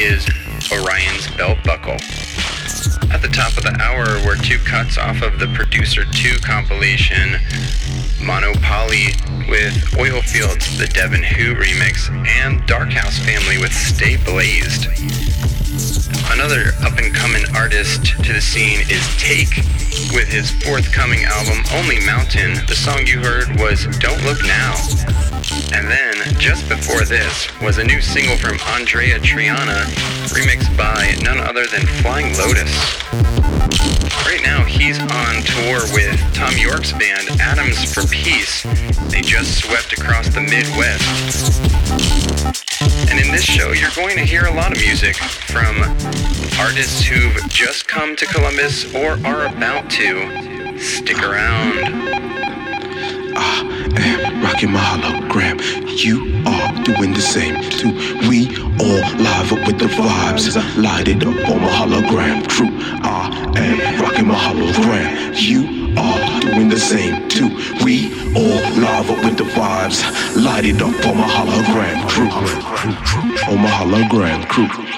is Orion's Belt Buckle. At the top of the hour were two cuts off of the Producer 2 compilation, Monopoly with Oilfields, the Devonwho remix, and Dark House Family with Stay Blazed. Another up and coming artist to the scene is Take with his forthcoming album Only Mountain. The song you heard was Don't Look Now. And then, just before this, was a new single from Andrea Triana, remixed by none other than Flying Lotus. Right now, he's on tour with Thom Yorke's band, Atoms for Peace. They just swept across the Midwest. And in this show, you're going to hear a lot of music from artists who've just come to Columbus or are about to. Stick around. I rocking my hologram. You are doing the same too. We all live up with the vibes. Light it up on my hologram crew. I am rocking my hologram. You are doing the same too. We all live up with the vibes. Light it up on my hologram crew. On my hologram crew.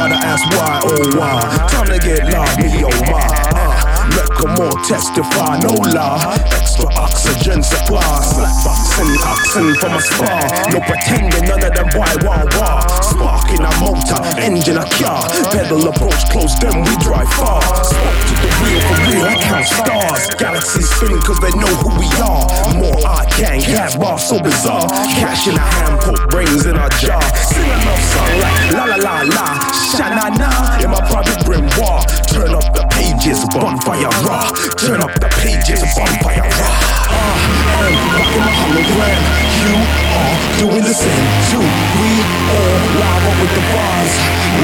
Heart. No matter ask why oh, why. Time to get loud, me oh my. Uh. Let come on, testify, no lie. Extra oxygen supply. Slap boxing, oxen from a spa. No pretending, none of them why, wah, wah. Spark in a motor, engine a car. Model approach close, then we drive far. Spoke to the wheel for real, I count stars. Galaxies spin cause they know who we are. More I can, gas bar so bizarre. Cash in a hand, put brains in a jar. Sing love song like la la la la. Shana na in my private grimoire. Turn up the pages, bonfire raw. Turn up the pages, of bonfire raw. Uh, and rocking my hologram. You are doing the same too. We all live up with the bars.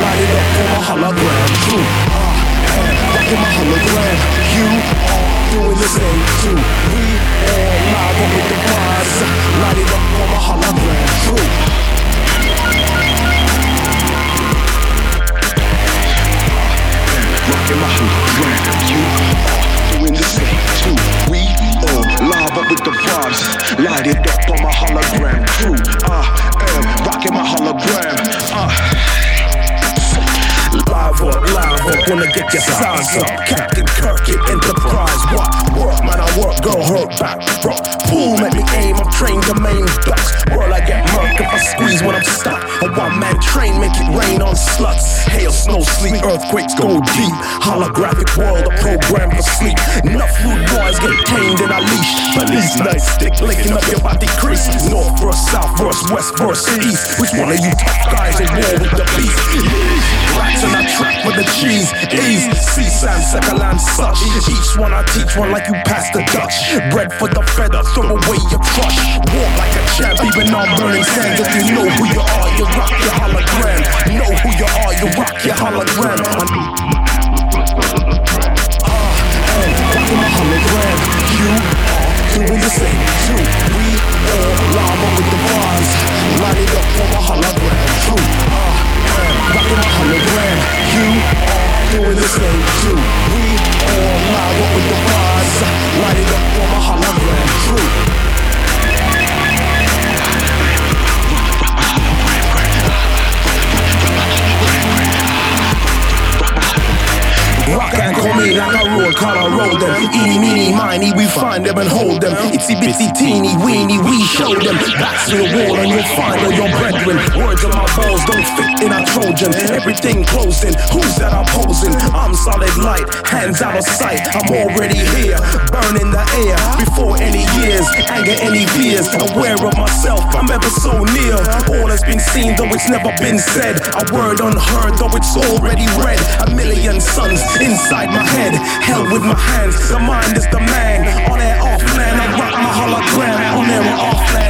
Light it up for my hologram crew. Uh, and rocking my hologram. You are doing the same too. We all live up with the bars. Light it up for my hologram crew. Rocking my hologram. You are doing the same too. We all live up with the vibes. Light it up on my hologram crew. Uh, am rocking my hologram. Uh. Live up, live up, wanna get your size up. Captain Kirk, it Enterprise. What? Work, man, I work, go hurt back. Bro, boom, let me aim, I'm trained to main ducks. World, I get murk if I squeeze when I'm stuck. A one man train, make it rain on sluts. Hail, snow, sleet, earthquakes go deep. Holographic world, a program for sleep. Enough rude boys get tamed in a leash. Police night stick, licking up your body crease. North versus south versus west versus east. Which one of you tough guys in war with the beast? Rats in a trap with the cheese. Ease, see Sam, second land such. Each one I teach one like you pass the Dutch. Bread for the feather, throw away your crush. Walk like a champ, even on burning sands. If you know who you are, you rock your hologram. Know who you are, you rock your hologram. Ah, and rocking my hologram. You are doing the same too. We all up with the bars. It up for my hologram. True. Ah, and rocking my hologram. You are doing the same too. We all live up with the bars. Light it up for my hologram. True. And come in like a roll, call a roll them. Eeny, meeny, miny, we find them and hold them. Itsy bitsy teeny, weeny, we show them. Backs to the wall and you'll find all your brethren. Words of my balls don't fit in a Trojan. Everything closing, who's that opposing? I'm solid light, hands out of sight. I'm already here, burning the air. Before any years, anger, any fears. Aware of myself, I'm ever so near. All has been seen, though it's never been said. A word unheard, though it's already read. A million suns inside my head, held with my hands. The mind is the man. On air, off land, I rock my hologram. On air, off land,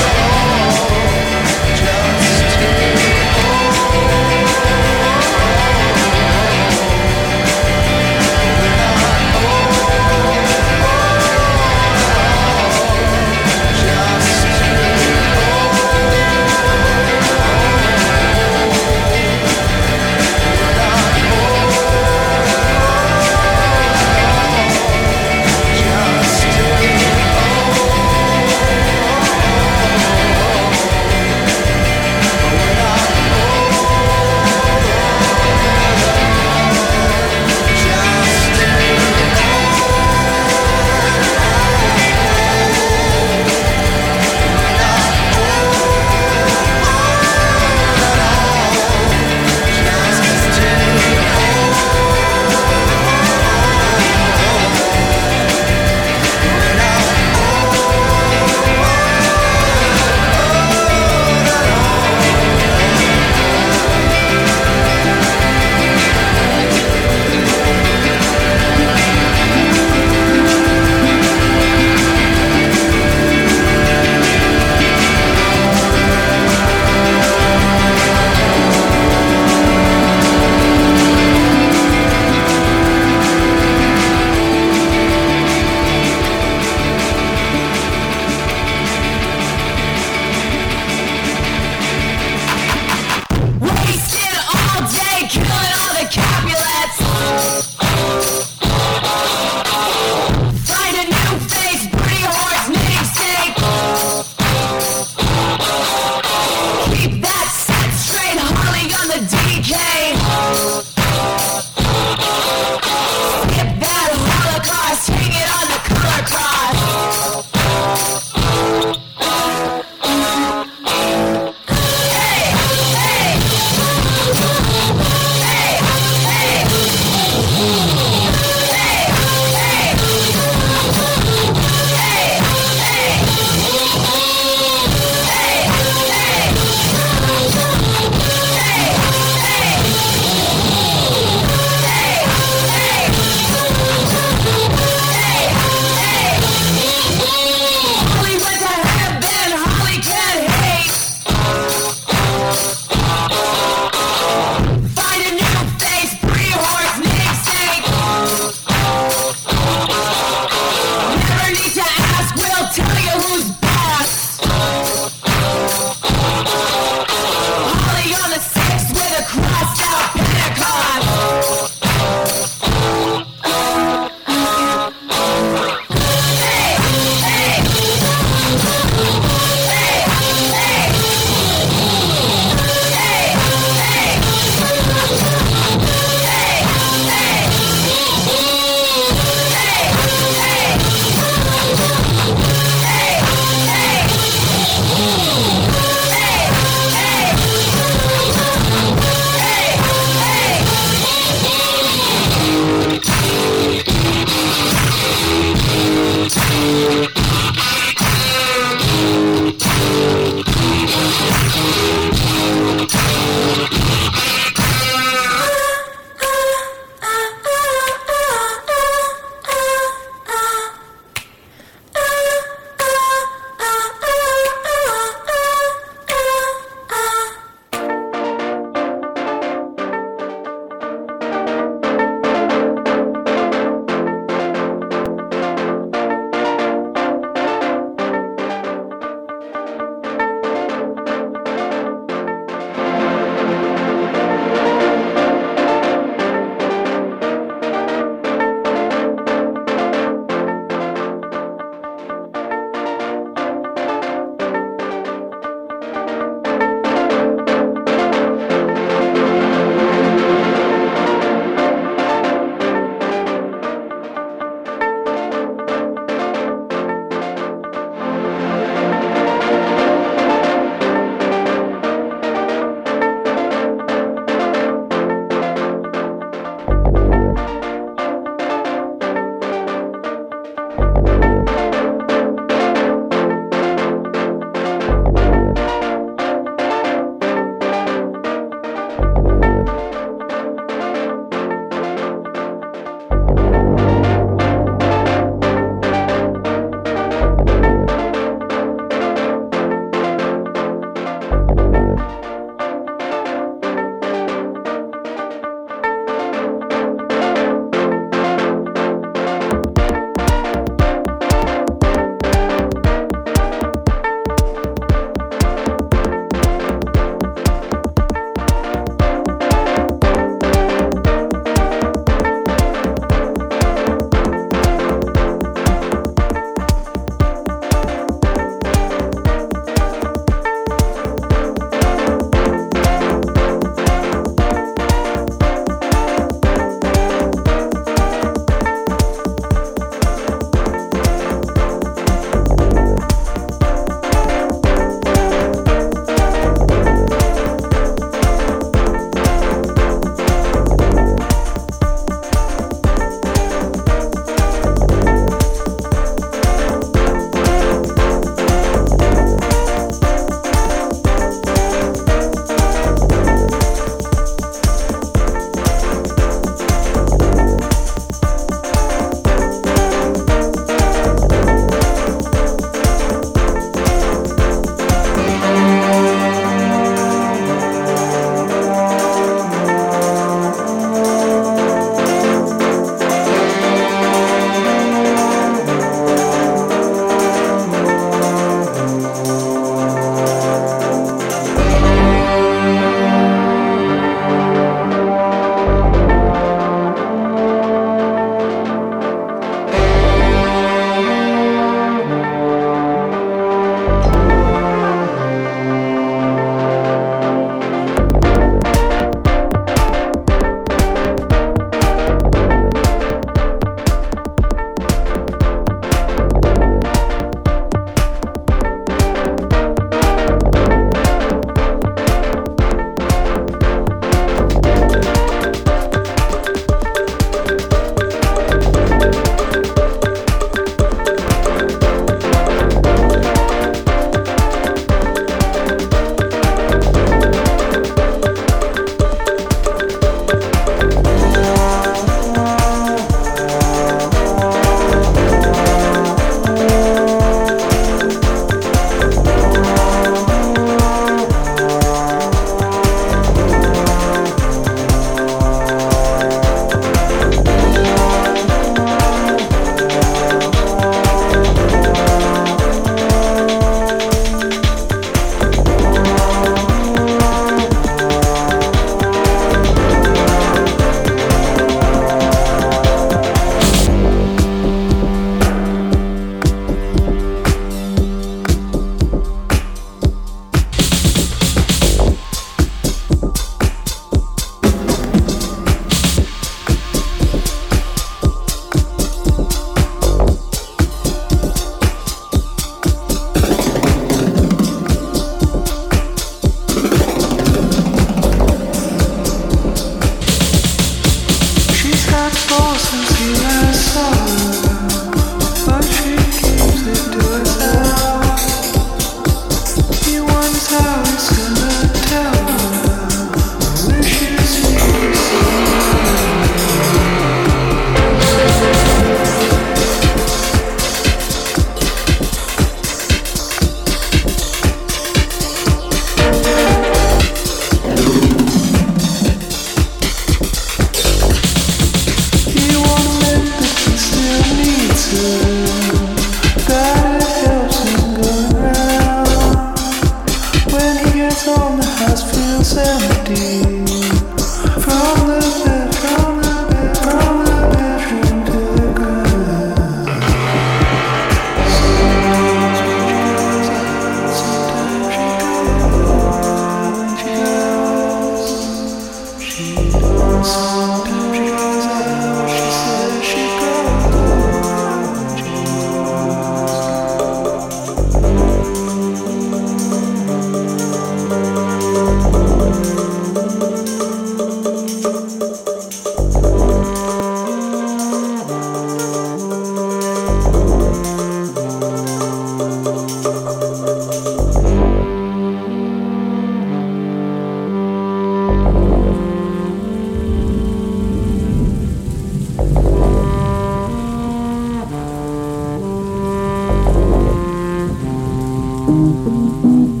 Música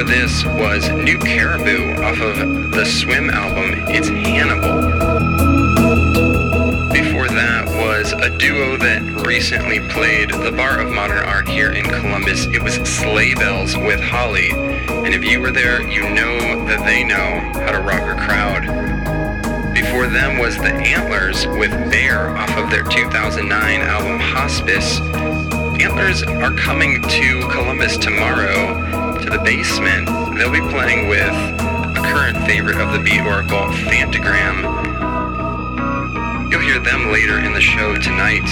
before this was New Caribou off of the Swim album. It's Hannibal. Before that was a duo that recently played the Bar of Modern Art here in Columbus. It was Sleigh Bells with Holly. And if you were there, you know that they know how to rock a crowd. Before them was The Antlers with Bear off of their 2009 album Hospice. Antlers are coming to Columbus tomorrow the basement. They'll be playing with a current favorite of the Beat Oracle, Phantogram. You'll hear them later in the show tonight.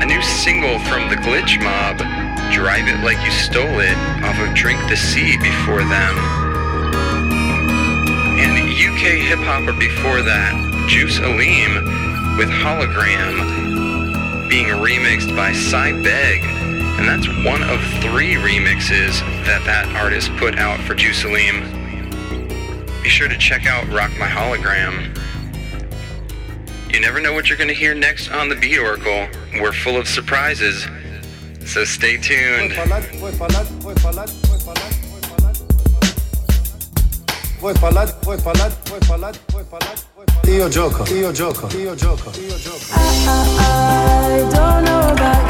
A new single from the Glitch Mob, Drive It Like You Stole It, off of Drink the Sea before them. And UK hip hopper before that, Juice Aleem with Hologram being remixed by Cy Beg. And that's one of three remixes that that artist put out for Juice Aleem. Be sure to check out Rock My Hologram. You never know what you're going to hear next on the Beat Oracle. We're full of surprises. So stay tuned. Vuoi parlare, vuoi parlare, vuoi parlare, vuoi parlare, Io gioco, io gioco, io gioco, io gioco. I, I, I don't know about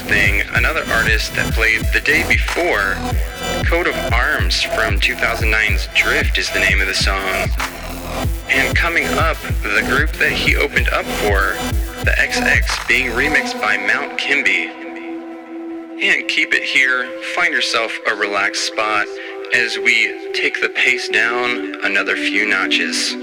Thing, another artist that played the day before. Coat of Arms from 2009's Drift is the name of the song. And coming up, the group that he opened up for, the XX, being remixed by Mount Kimbie. And keep it here, find yourself a relaxed spot as we take the pace down another few notches.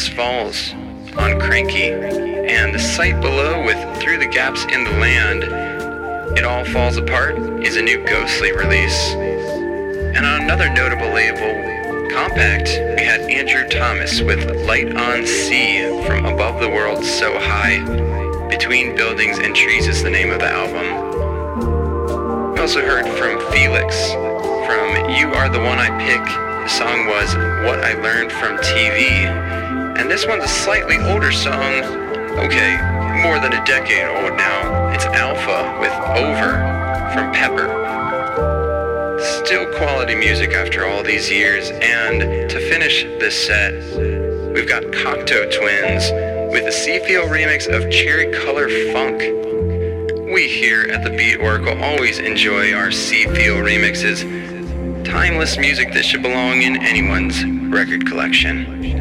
Endless Falls on Kranky, and the Sight Below with Through the Gaps in the Land, It All Falls Apart is a new Ghostly release. And on another notable label, Kompakt, we had Andrew Thomas with Light on Sea from Above the World So High. Between Buildings and Trees is the name of the album We also heard from Felix from You Are the One I Pick. The song was What I Learned from TV. And this one's a slightly older song. Okay, more than a decade old now. It's Alpha with Over from Pepper. Still quality music after all these years, and to finish this set, we've got Cocteau Twins with a Seefeel remix of Cherry Coloured Funk. We here at the Beat Oracle always enjoy our Seefeel remixes, timeless music that should belong in anyone's record collection.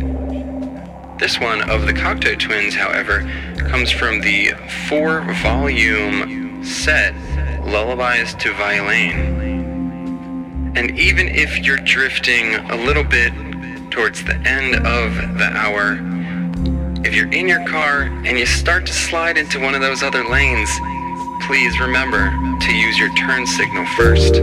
This one of the Cocteau Twins, however, comes from the four volume set Lullabies to Violaine. And even if you're drifting a little bit towards the end of the hour, if you're in your car and you start to slide into one of those other lanes, please remember to use your turn signal first.